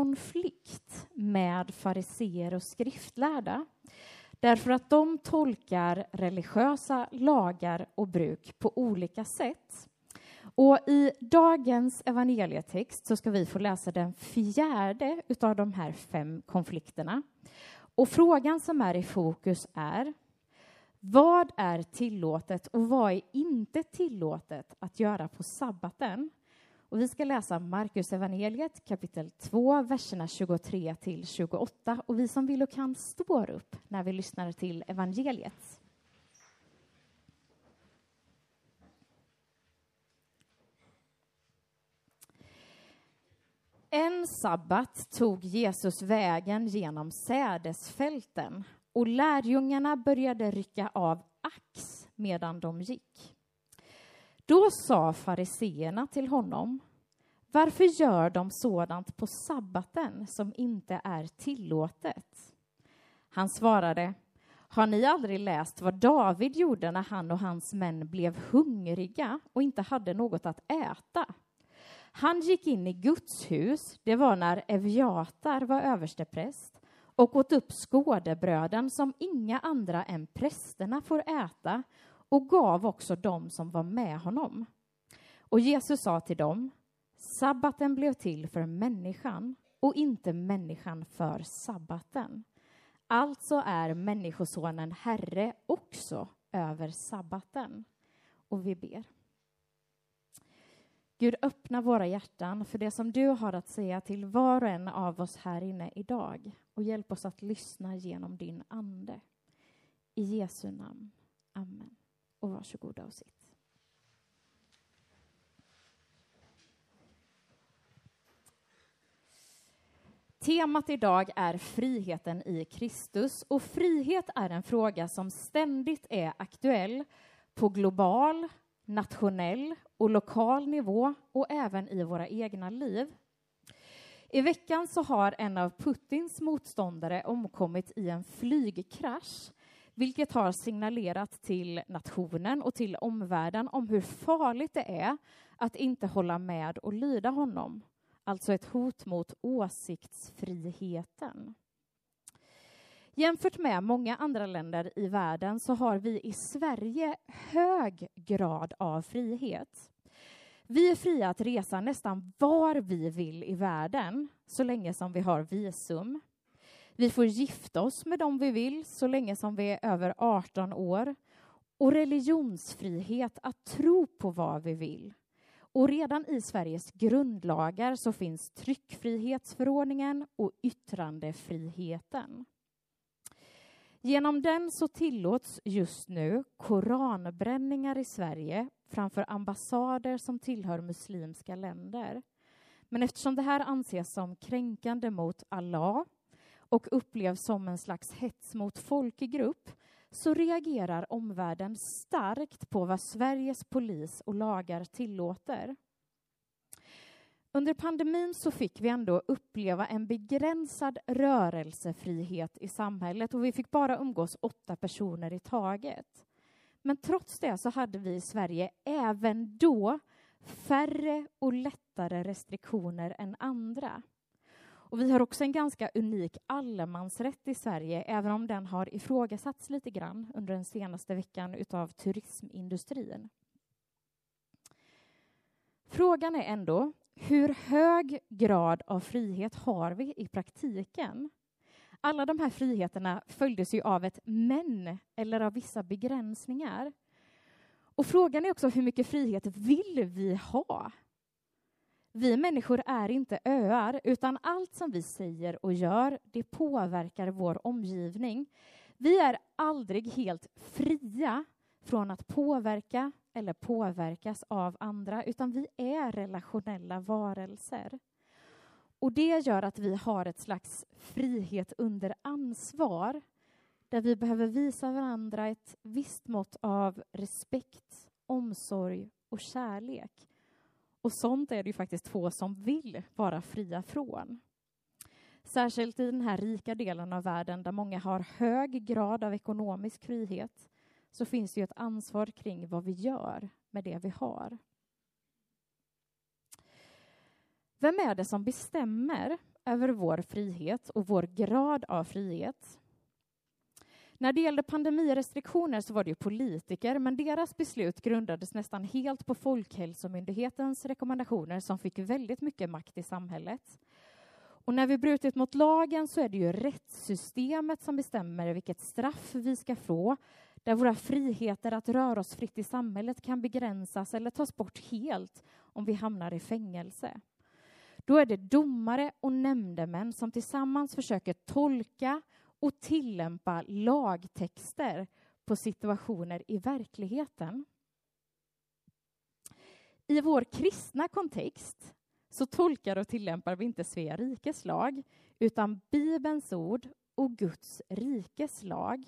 konflikt med fariseer och skriftlärda därför att de tolkar religiösa lagar och bruk på olika sätt. Och I dagens evangelietext så ska vi få läsa den fjärde av de här fem konflikterna. Och Frågan som är i fokus är vad är tillåtet och vad är inte tillåtet att göra på sabbaten? Och vi ska läsa Markus evangeliet kapitel 2, verserna 23 till 28. Och vi som vill och kan står upp när vi lyssnar till evangeliet. En sabbat tog Jesus vägen genom sädesfälten och lärjungarna började rycka av ax medan de gick. Då sa fariseerna till honom varför gör de sådant på sabbaten som inte är tillåtet? Han svarade har ni aldrig läst vad David gjorde när han och hans män blev hungriga och inte hade något att äta? Han gick in i Guds hus, det var när Eviatar var överstepräst, och åt upp skådebröden som inga andra än prästerna får äta och gav också dem som var med honom. Och Jesus sa till dem, sabbaten blev till för människan och inte människan för sabbaten. Alltså är Människosonen Herre också över sabbaten. Och vi ber. Gud, öppna våra hjärtan för det som du har att säga till var och en av oss här inne idag och hjälp oss att lyssna genom din Ande. I Jesu namn. Amen. Och varsågoda och sitt. Temat idag är friheten i Kristus och frihet är en fråga som ständigt är aktuell på global, nationell och lokal nivå och även i våra egna liv. I veckan så har en av Putins motståndare omkommit i en flygkrasch vilket har signalerat till nationen och till omvärlden om hur farligt det är att inte hålla med och lyda honom. Alltså ett hot mot åsiktsfriheten. Jämfört med många andra länder i världen så har vi i Sverige hög grad av frihet. Vi är fria att resa nästan var vi vill i världen så länge som vi har visum. Vi får gifta oss med dem vi vill så länge som vi är över 18 år. Och religionsfrihet att tro på vad vi vill. Och redan i Sveriges grundlagar så finns tryckfrihetsförordningen och yttrandefriheten. Genom den så tillåts just nu koranbränningar i Sverige framför ambassader som tillhör muslimska länder. Men eftersom det här anses som kränkande mot Allah och upplevs som en slags hets mot folkgrupp så reagerar omvärlden starkt på vad Sveriges polis och lagar tillåter. Under pandemin så fick vi ändå uppleva en begränsad rörelsefrihet i samhället och vi fick bara umgås åtta personer i taget. Men trots det så hade vi i Sverige även då färre och lättare restriktioner än andra. Och vi har också en ganska unik allemansrätt i Sverige, även om den har ifrågasatts lite grann under den senaste veckan utav turismindustrin. Frågan är ändå, hur hög grad av frihet har vi i praktiken? Alla de här friheterna följdes ju av ett men eller av vissa begränsningar. Och frågan är också hur mycket frihet vill vi ha? Vi människor är inte öar, utan allt som vi säger och gör, det påverkar vår omgivning. Vi är aldrig helt fria från att påverka eller påverkas av andra, utan vi är relationella varelser. Och det gör att vi har ett slags frihet under ansvar där vi behöver visa varandra ett visst mått av respekt, omsorg och kärlek. Och sånt är det ju faktiskt få som vill vara fria från. Särskilt i den här rika delen av världen där många har hög grad av ekonomisk frihet så finns det ju ett ansvar kring vad vi gör med det vi har. Vem är det som bestämmer över vår frihet och vår grad av frihet. När det gällde pandemirestriktioner så var det ju politiker, men deras beslut grundades nästan helt på Folkhälsomyndighetens rekommendationer som fick väldigt mycket makt i samhället. Och när vi brutit mot lagen så är det ju rättssystemet som bestämmer vilket straff vi ska få, där våra friheter att röra oss fritt i samhället kan begränsas eller tas bort helt om vi hamnar i fängelse. Då är det domare och nämndemän som tillsammans försöker tolka och tillämpa lagtexter på situationer i verkligheten. I vår kristna kontext så tolkar och tillämpar vi inte Svea rikes lag utan Bibelns ord och Guds rikes lag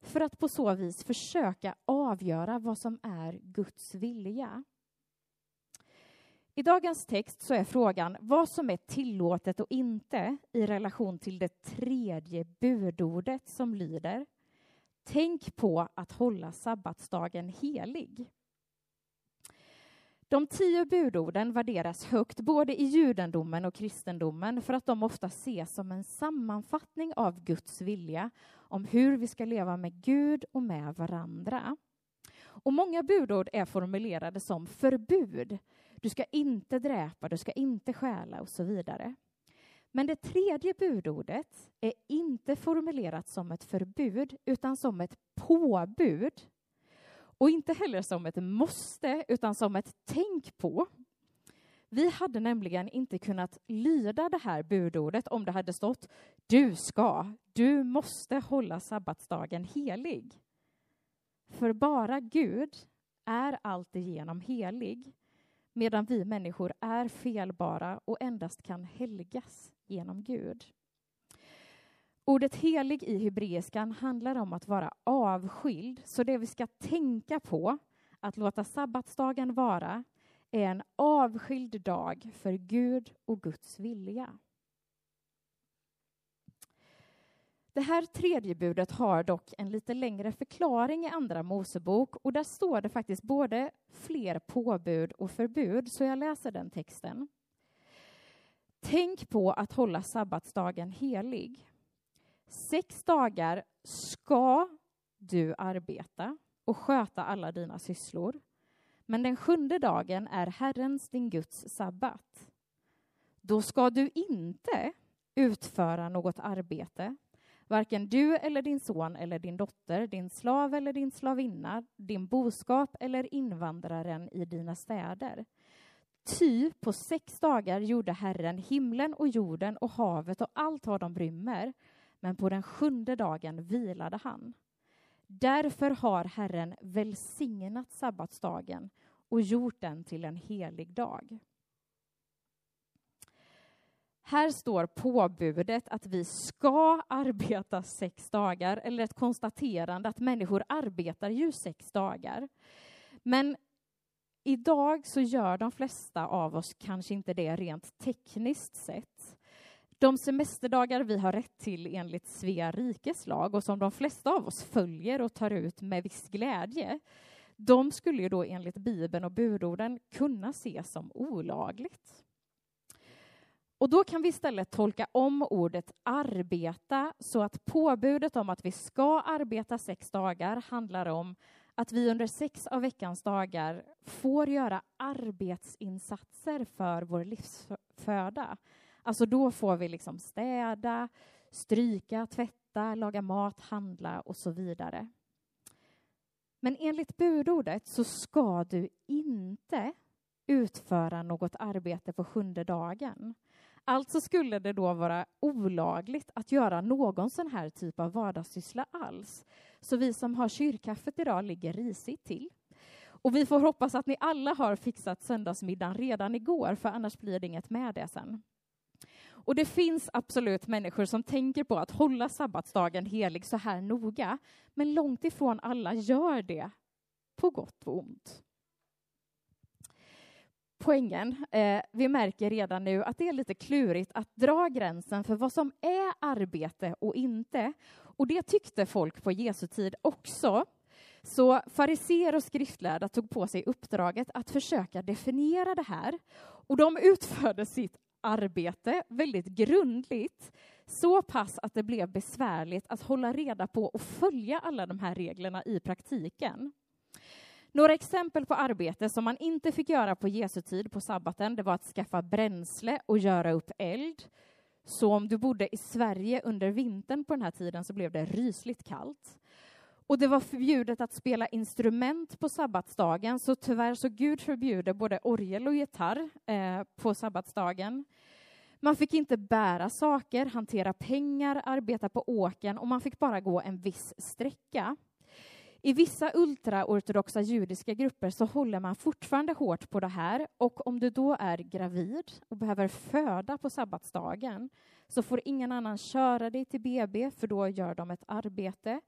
för att på så vis försöka avgöra vad som är Guds vilja. I dagens text så är frågan vad som är tillåtet och inte i relation till det tredje budordet som lyder Tänk på att hålla sabbatsdagen helig. De tio budorden värderas högt både i judendomen och kristendomen för att de ofta ses som en sammanfattning av Guds vilja om hur vi ska leva med Gud och med varandra. Och många budord är formulerade som förbud. Du ska inte dräpa, du ska inte stjäla och så vidare. Men det tredje budordet är inte formulerat som ett förbud utan som ett påbud och inte heller som ett måste, utan som ett tänk på. Vi hade nämligen inte kunnat lyda det här budordet om det hade stått du ska, du måste hålla sabbatsdagen helig. För bara Gud är alltigenom helig, medan vi människor är felbara och endast kan helgas genom Gud. Ordet helig i hebreiskan handlar om att vara avskild, så det vi ska tänka på, att låta sabbatsdagen vara, är en avskild dag för Gud och Guds vilja. Det här tredje budet har dock en lite längre förklaring i Andra Mosebok och där står det faktiskt både fler påbud och förbud, så jag läser den texten. Tänk på att hålla sabbatsdagen helig. Sex dagar ska du arbeta och sköta alla dina sysslor. Men den sjunde dagen är Herrens, din Guds, sabbat. Då ska du inte utföra något arbete, varken du eller din son eller din dotter, din slav eller din slavinna, din boskap eller invandraren i dina städer. Ty på sex dagar gjorde Herren himlen och jorden och havet och allt vad de rymmer men på den sjunde dagen vilade han. Därför har Herren välsignat sabbatsdagen och gjort den till en helig dag. Här står påbudet att vi ska arbeta sex dagar, eller ett konstaterande att människor arbetar ju sex dagar. Men idag så gör de flesta av oss kanske inte det rent tekniskt sett. De semesterdagar vi har rätt till enligt Svea rikes lag och som de flesta av oss följer och tar ut med viss glädje, de skulle ju då enligt Bibeln och budorden kunna ses som olagligt. Och då kan vi istället tolka om ordet arbeta så att påbudet om att vi ska arbeta sex dagar handlar om att vi under sex av veckans dagar får göra arbetsinsatser för vår livsföda. Alltså då får vi liksom städa, stryka, tvätta, laga mat, handla och så vidare. Men enligt budordet så ska du inte utföra något arbete på sjunde dagen. Alltså skulle det då vara olagligt att göra någon sån här typ av vardagssyssla alls. Så vi som har kyrkkaffet idag ligger risigt till. Och vi får hoppas att ni alla har fixat söndagsmiddagen redan igår, för annars blir det inget med det sen. Och det finns absolut människor som tänker på att hålla sabbatsdagen helig så här noga, men långt ifrån alla gör det, på gott och ont. Poängen, eh, vi märker redan nu att det är lite klurigt att dra gränsen för vad som är arbete och inte. Och det tyckte folk på Jesu tid också. Så fariser och skriftlärda tog på sig uppdraget att försöka definiera det här och de utförde sitt arbete väldigt grundligt, så pass att det blev besvärligt att hålla reda på och följa alla de här reglerna i praktiken. Några exempel på arbete som man inte fick göra på Jesu tid på sabbaten, det var att skaffa bränsle och göra upp eld. Så om du bodde i Sverige under vintern på den här tiden så blev det rysligt kallt. Och det var förbjudet att spela instrument på sabbatsdagen, så tyvärr så Gud förbjuder både orgel och gitarr eh, på sabbatsdagen. Man fick inte bära saker, hantera pengar, arbeta på åken och man fick bara gå en viss sträcka. I vissa ultraortodoxa judiska grupper så håller man fortfarande hårt på det här och om du då är gravid och behöver föda på sabbatsdagen så får ingen annan köra dig till BB för då gör de ett arbete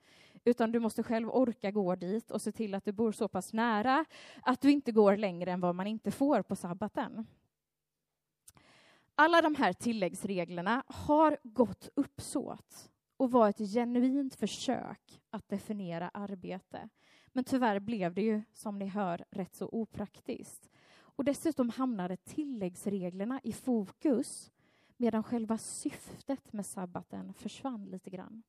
utan du måste själv orka gå dit och se till att du bor så pass nära att du inte går längre än vad man inte får på sabbaten. Alla de här tilläggsreglerna har gott uppsåt och var ett genuint försök att definiera arbete. Men tyvärr blev det ju, som ni hör, rätt så opraktiskt. Och dessutom hamnade tilläggsreglerna i fokus medan själva syftet med sabbaten försvann lite grann.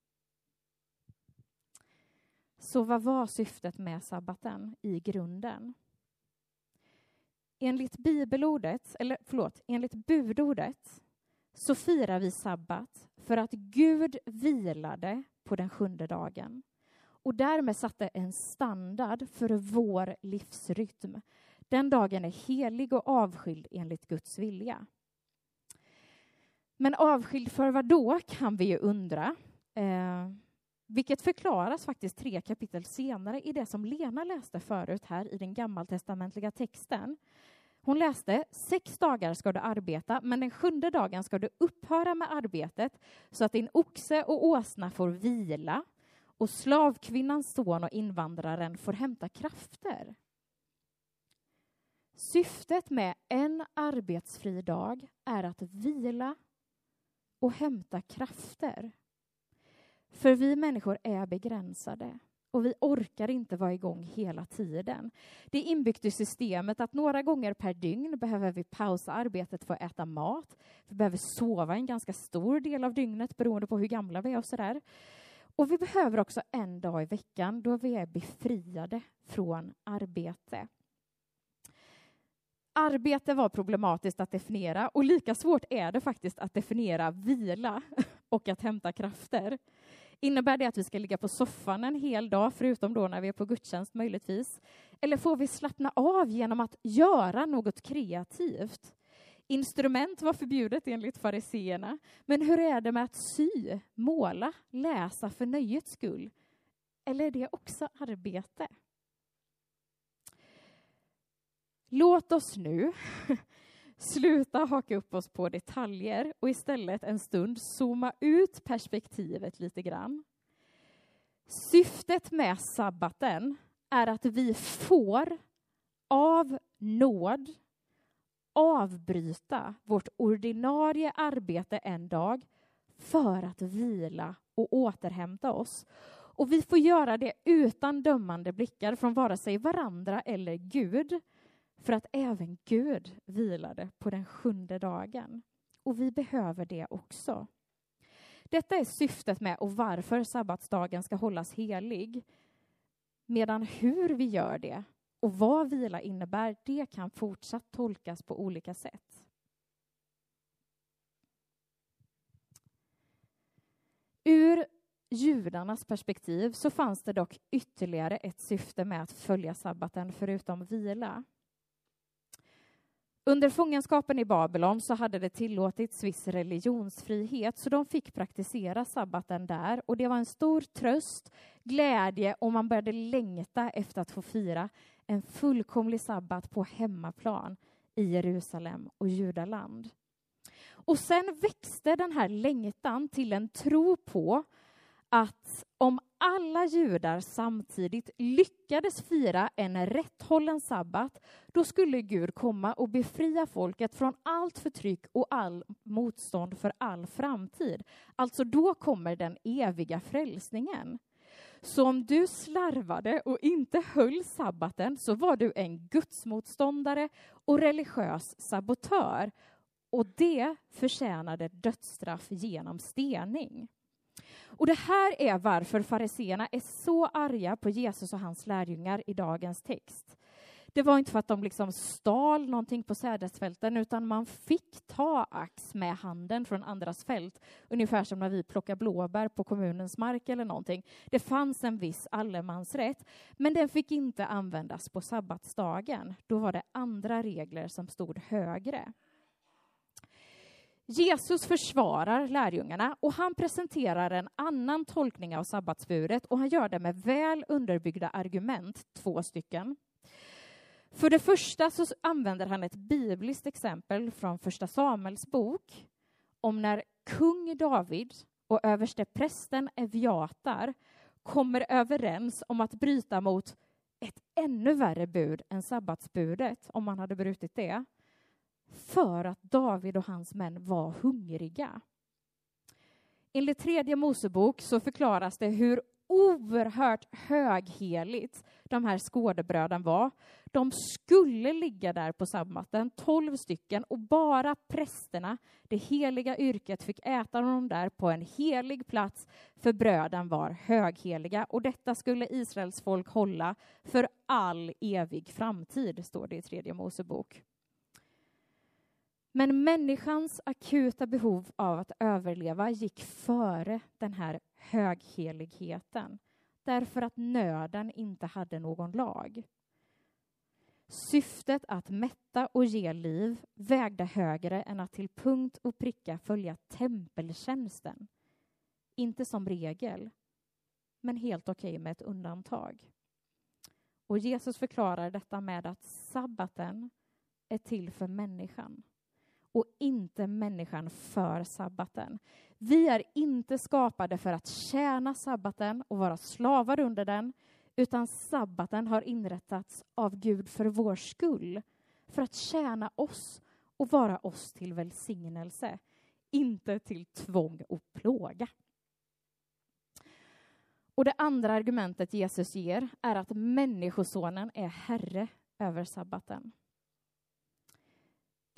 Så vad var syftet med sabbaten i grunden? Enligt bibelordet, eller förlåt, enligt budordet så firar vi sabbat för att Gud vilade på den sjunde dagen och därmed satte en standard för vår livsrytm. Den dagen är helig och avskild enligt Guds vilja. Men avskild för vad då, kan vi ju undra. Eh, vilket förklaras faktiskt tre kapitel senare i det som Lena läste förut här i den gammaltestamentliga texten. Hon läste sex dagar ska du arbeta, men den sjunde dagen ska du upphöra med arbetet så att din oxe och åsna får vila och slavkvinnans son och invandraren får hämta krafter. Syftet med en arbetsfri dag är att vila och hämta krafter. För vi människor är begränsade och vi orkar inte vara igång hela tiden. Det är inbyggt i systemet att några gånger per dygn behöver vi pausa arbetet för att äta mat. Vi behöver sova en ganska stor del av dygnet beroende på hur gamla vi är och sådär. Och vi behöver också en dag i veckan då vi är befriade från arbete. Arbete var problematiskt att definiera och lika svårt är det faktiskt att definiera vila och att hämta krafter. Innebär det att vi ska ligga på soffan en hel dag, förutom då när vi är på gudstjänst möjligtvis? Eller får vi slappna av genom att göra något kreativt? Instrument var förbjudet enligt fariseerna, men hur är det med att sy, måla, läsa för nöjets skull? Eller är det också arbete? Låt oss nu sluta haka upp oss på detaljer och istället en stund zooma ut perspektivet lite grann. Syftet med sabbaten är att vi får av nåd avbryta vårt ordinarie arbete en dag för att vila och återhämta oss. Och vi får göra det utan dömande blickar från vare sig varandra eller Gud för att även Gud vilade på den sjunde dagen. Och vi behöver det också. Detta är syftet med och varför sabbatsdagen ska hållas helig. Medan hur vi gör det och vad vila innebär, det kan fortsatt tolkas på olika sätt. Ur judarnas perspektiv så fanns det dock ytterligare ett syfte med att följa sabbaten förutom vila. Under fångenskapen i Babylon så hade det tillåtits viss religionsfrihet så de fick praktisera sabbaten där och det var en stor tröst, glädje och man började längta efter att få fira en fullkomlig sabbat på hemmaplan i Jerusalem och Judaland. Och sen växte den här längtan till en tro på att om alla judar samtidigt lyckades fira en rätthållen sabbat, då skulle Gud komma och befria folket från allt förtryck och all motstånd för all framtid. Alltså, då kommer den eviga frälsningen. Så om du slarvade och inte höll sabbaten så var du en gudsmotståndare och religiös sabotör. och det förtjänade dödsstraff genom stening. Och det här är varför fariseerna är så arga på Jesus och hans lärjungar i dagens text. Det var inte för att de liksom stal någonting på sädesfälten, utan man fick ta ax med handen från andras fält, ungefär som när vi plockar blåbär på kommunens mark eller någonting. Det fanns en viss allemansrätt, men den fick inte användas på sabbatsdagen. Då var det andra regler som stod högre. Jesus försvarar lärjungarna och han presenterar en annan tolkning av sabbatsbudet och han gör det med väl underbyggda argument, två stycken. För det första så använder han ett bibliskt exempel från Första Samuels bok om när kung David och överste prästen Eviatar kommer överens om att bryta mot ett ännu värre bud än sabbatsbudet, om man hade brutit det, för att David och hans män var hungriga. Enligt tredje Mosebok så förklaras det hur oerhört högheligt de här skådebröden var. De skulle ligga där på sabbaten, tolv stycken, och bara prästerna, det heliga yrket, fick äta dem där på en helig plats, för bröden var högheliga. Och detta skulle Israels folk hålla för all evig framtid, står det i tredje Mosebok. Men människans akuta behov av att överleva gick före den här högheligheten därför att nöden inte hade någon lag. Syftet att mätta och ge liv vägde högre än att till punkt och pricka följa tempeltjänsten. Inte som regel, men helt okej okay med ett undantag. Och Jesus förklarar detta med att sabbaten är till för människan och inte människan för sabbaten. Vi är inte skapade för att tjäna sabbaten och vara slavar under den, utan sabbaten har inrättats av Gud för vår skull, för att tjäna oss och vara oss till välsignelse, inte till tvång och plåga. Och det andra argumentet Jesus ger är att Människosonen är herre över sabbaten.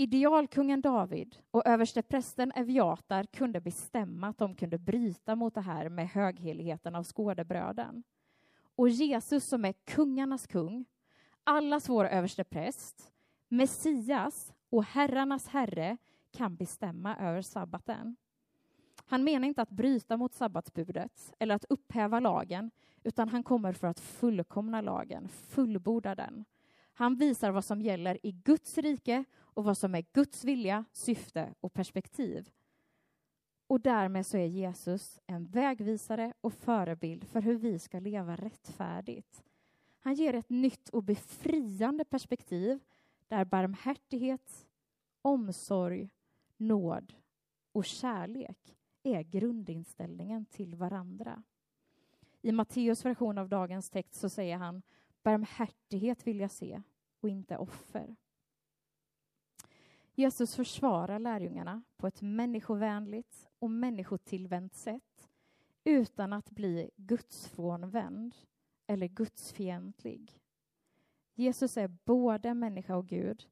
Idealkungen David och översteprästen Eviatar kunde bestämma att de kunde bryta mot det här med högheligheten av skådebröden. Och Jesus som är kungarnas kung, allas vår överstepräst, Messias och herrarnas herre kan bestämma över sabbaten. Han menar inte att bryta mot sabbatsbudet eller att upphäva lagen, utan han kommer för att fullkomna lagen, fullborda den. Han visar vad som gäller i Guds rike och vad som är Guds vilja, syfte och perspektiv. Och därmed så är Jesus en vägvisare och förebild för hur vi ska leva rättfärdigt. Han ger ett nytt och befriande perspektiv där barmhärtighet, omsorg, nåd och kärlek är grundinställningen till varandra. I Matteus version av dagens text så säger han barmhärtighet vill jag se och inte offer. Jesus försvarar lärjungarna på ett människovänligt och människotillvänt sätt utan att bli gudsfrånvänd eller gudsfientlig. Jesus är både människa och Gud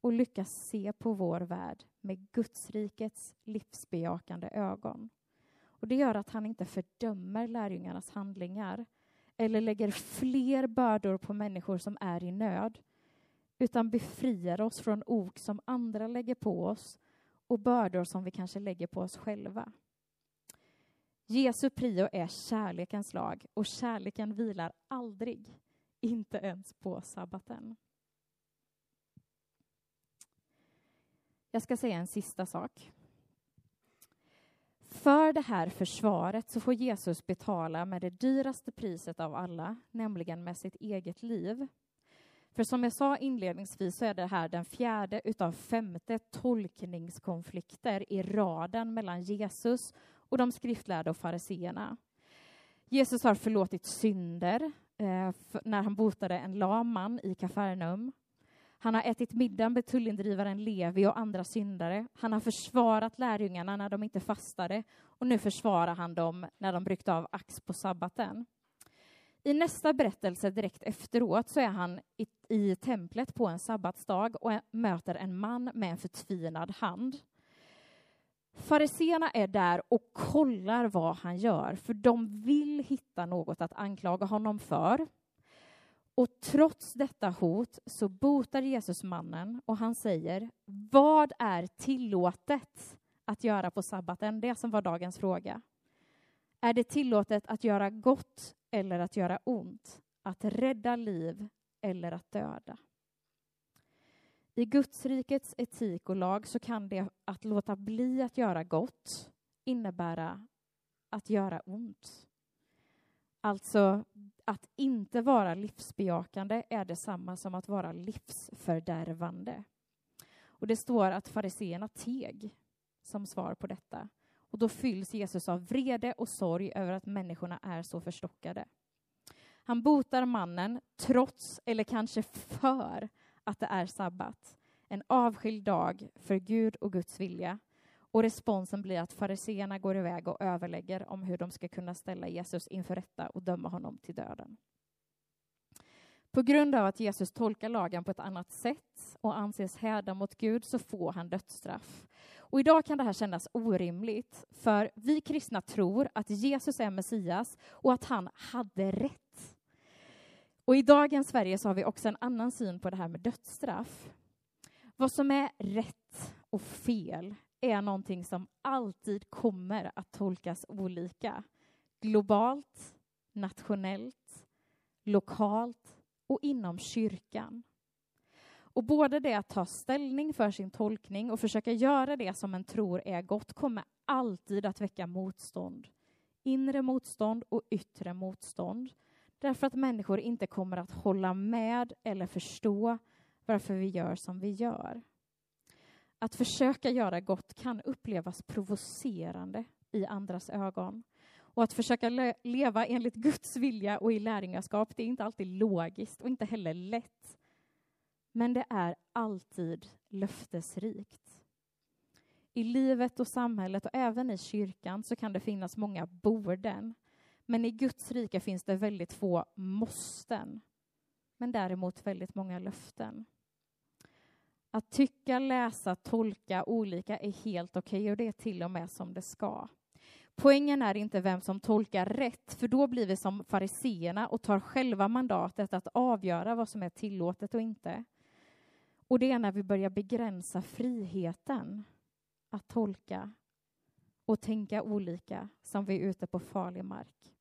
och lyckas se på vår värld med Gudsrikets livsbejakande ögon. Och Det gör att han inte fördömer lärjungarnas handlingar eller lägger fler bördor på människor som är i nöd utan befriar oss från ok som andra lägger på oss och bördor som vi kanske lägger på oss själva. Jesu prio är kärlekens lag och kärleken vilar aldrig, inte ens på sabbaten. Jag ska säga en sista sak. För det här försvaret så får Jesus betala med det dyraste priset av alla, nämligen med sitt eget liv. För som jag sa inledningsvis så är det här den fjärde utav femte tolkningskonflikter i raden mellan Jesus och de skriftlärda och fariseerna. Jesus har förlåtit synder eh, när han botade en lam man i Kafarnaum. Han har ätit middag med tullindrivaren Levi och andra syndare. Han har försvarat lärjungarna när de inte fastade och nu försvarar han dem när de brukte av ax på sabbaten. I nästa berättelse direkt efteråt så är han i, i templet på en sabbatsdag och möter en man med en förtvinad hand. Fariseerna är där och kollar vad han gör, för de vill hitta något att anklaga honom för. Och trots detta hot så botar Jesus mannen och han säger vad är tillåtet att göra på sabbaten? Det som var dagens fråga. Är det tillåtet att göra gott eller att göra ont? Att rädda liv eller att döda? I Gudsrikets etik och lag så kan det att låta bli att göra gott innebära att göra ont. Alltså, att inte vara livsbejakande är detsamma som att vara livsfördärvande. Och det står att fariseerna teg som svar på detta. Och då fylls Jesus av vrede och sorg över att människorna är så förstockade. Han botar mannen trots, eller kanske för, att det är sabbat. En avskild dag för Gud och Guds vilja. Och responsen blir att fariseerna går iväg och överlägger om hur de ska kunna ställa Jesus inför rätta och döma honom till döden. På grund av att Jesus tolkar lagen på ett annat sätt och anses häda mot Gud så får han dödsstraff. Och idag kan det här kännas orimligt, för vi kristna tror att Jesus är Messias och att han hade rätt. Och i dagens Sverige så har vi också en annan syn på det här med dödsstraff. Vad som är rätt och fel är någonting som alltid kommer att tolkas olika. Globalt, nationellt, lokalt och inom kyrkan. Och både det att ta ställning för sin tolkning och försöka göra det som en tror är gott kommer alltid att väcka motstånd. Inre motstånd och yttre motstånd. Därför att människor inte kommer att hålla med eller förstå varför vi gör som vi gör. Att försöka göra gott kan upplevas provocerande i andras ögon. Och att försöka le leva enligt Guds vilja och i lärjungaskap, det är inte alltid logiskt och inte heller lätt. Men det är alltid löftesrikt. I livet och samhället och även i kyrkan så kan det finnas många borden. Men i Guds rike finns det väldigt få måsten. Men däremot väldigt många löften. Att tycka, läsa, tolka olika är helt okej okay och det är till och med som det ska. Poängen är inte vem som tolkar rätt, för då blir vi som fariseerna och tar själva mandatet att avgöra vad som är tillåtet och inte. Och det är när vi börjar begränsa friheten att tolka och tänka olika som vi är ute på farlig mark.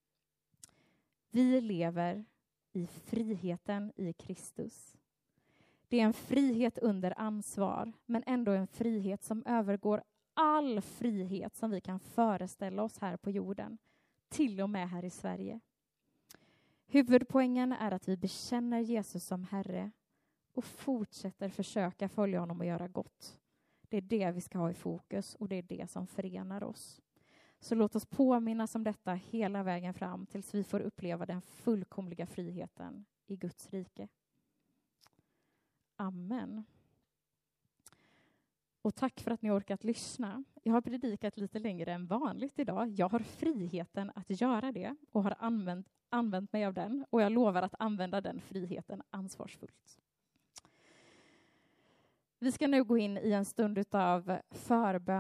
Vi lever i friheten i Kristus. Det är en frihet under ansvar, men ändå en frihet som övergår all frihet som vi kan föreställa oss här på jorden, till och med här i Sverige. Huvudpoängen är att vi bekänner Jesus som Herre och fortsätter försöka följa honom och göra gott. Det är det vi ska ha i fokus och det är det som förenar oss. Så låt oss påminnas om detta hela vägen fram tills vi får uppleva den fullkomliga friheten i Guds rike. Amen. Och tack för att ni orkat lyssna. Jag har predikat lite längre än vanligt idag. Jag har friheten att göra det och har använt, använt mig av den och jag lovar att använda den friheten ansvarsfullt. Vi ska nu gå in i en stund av förbön.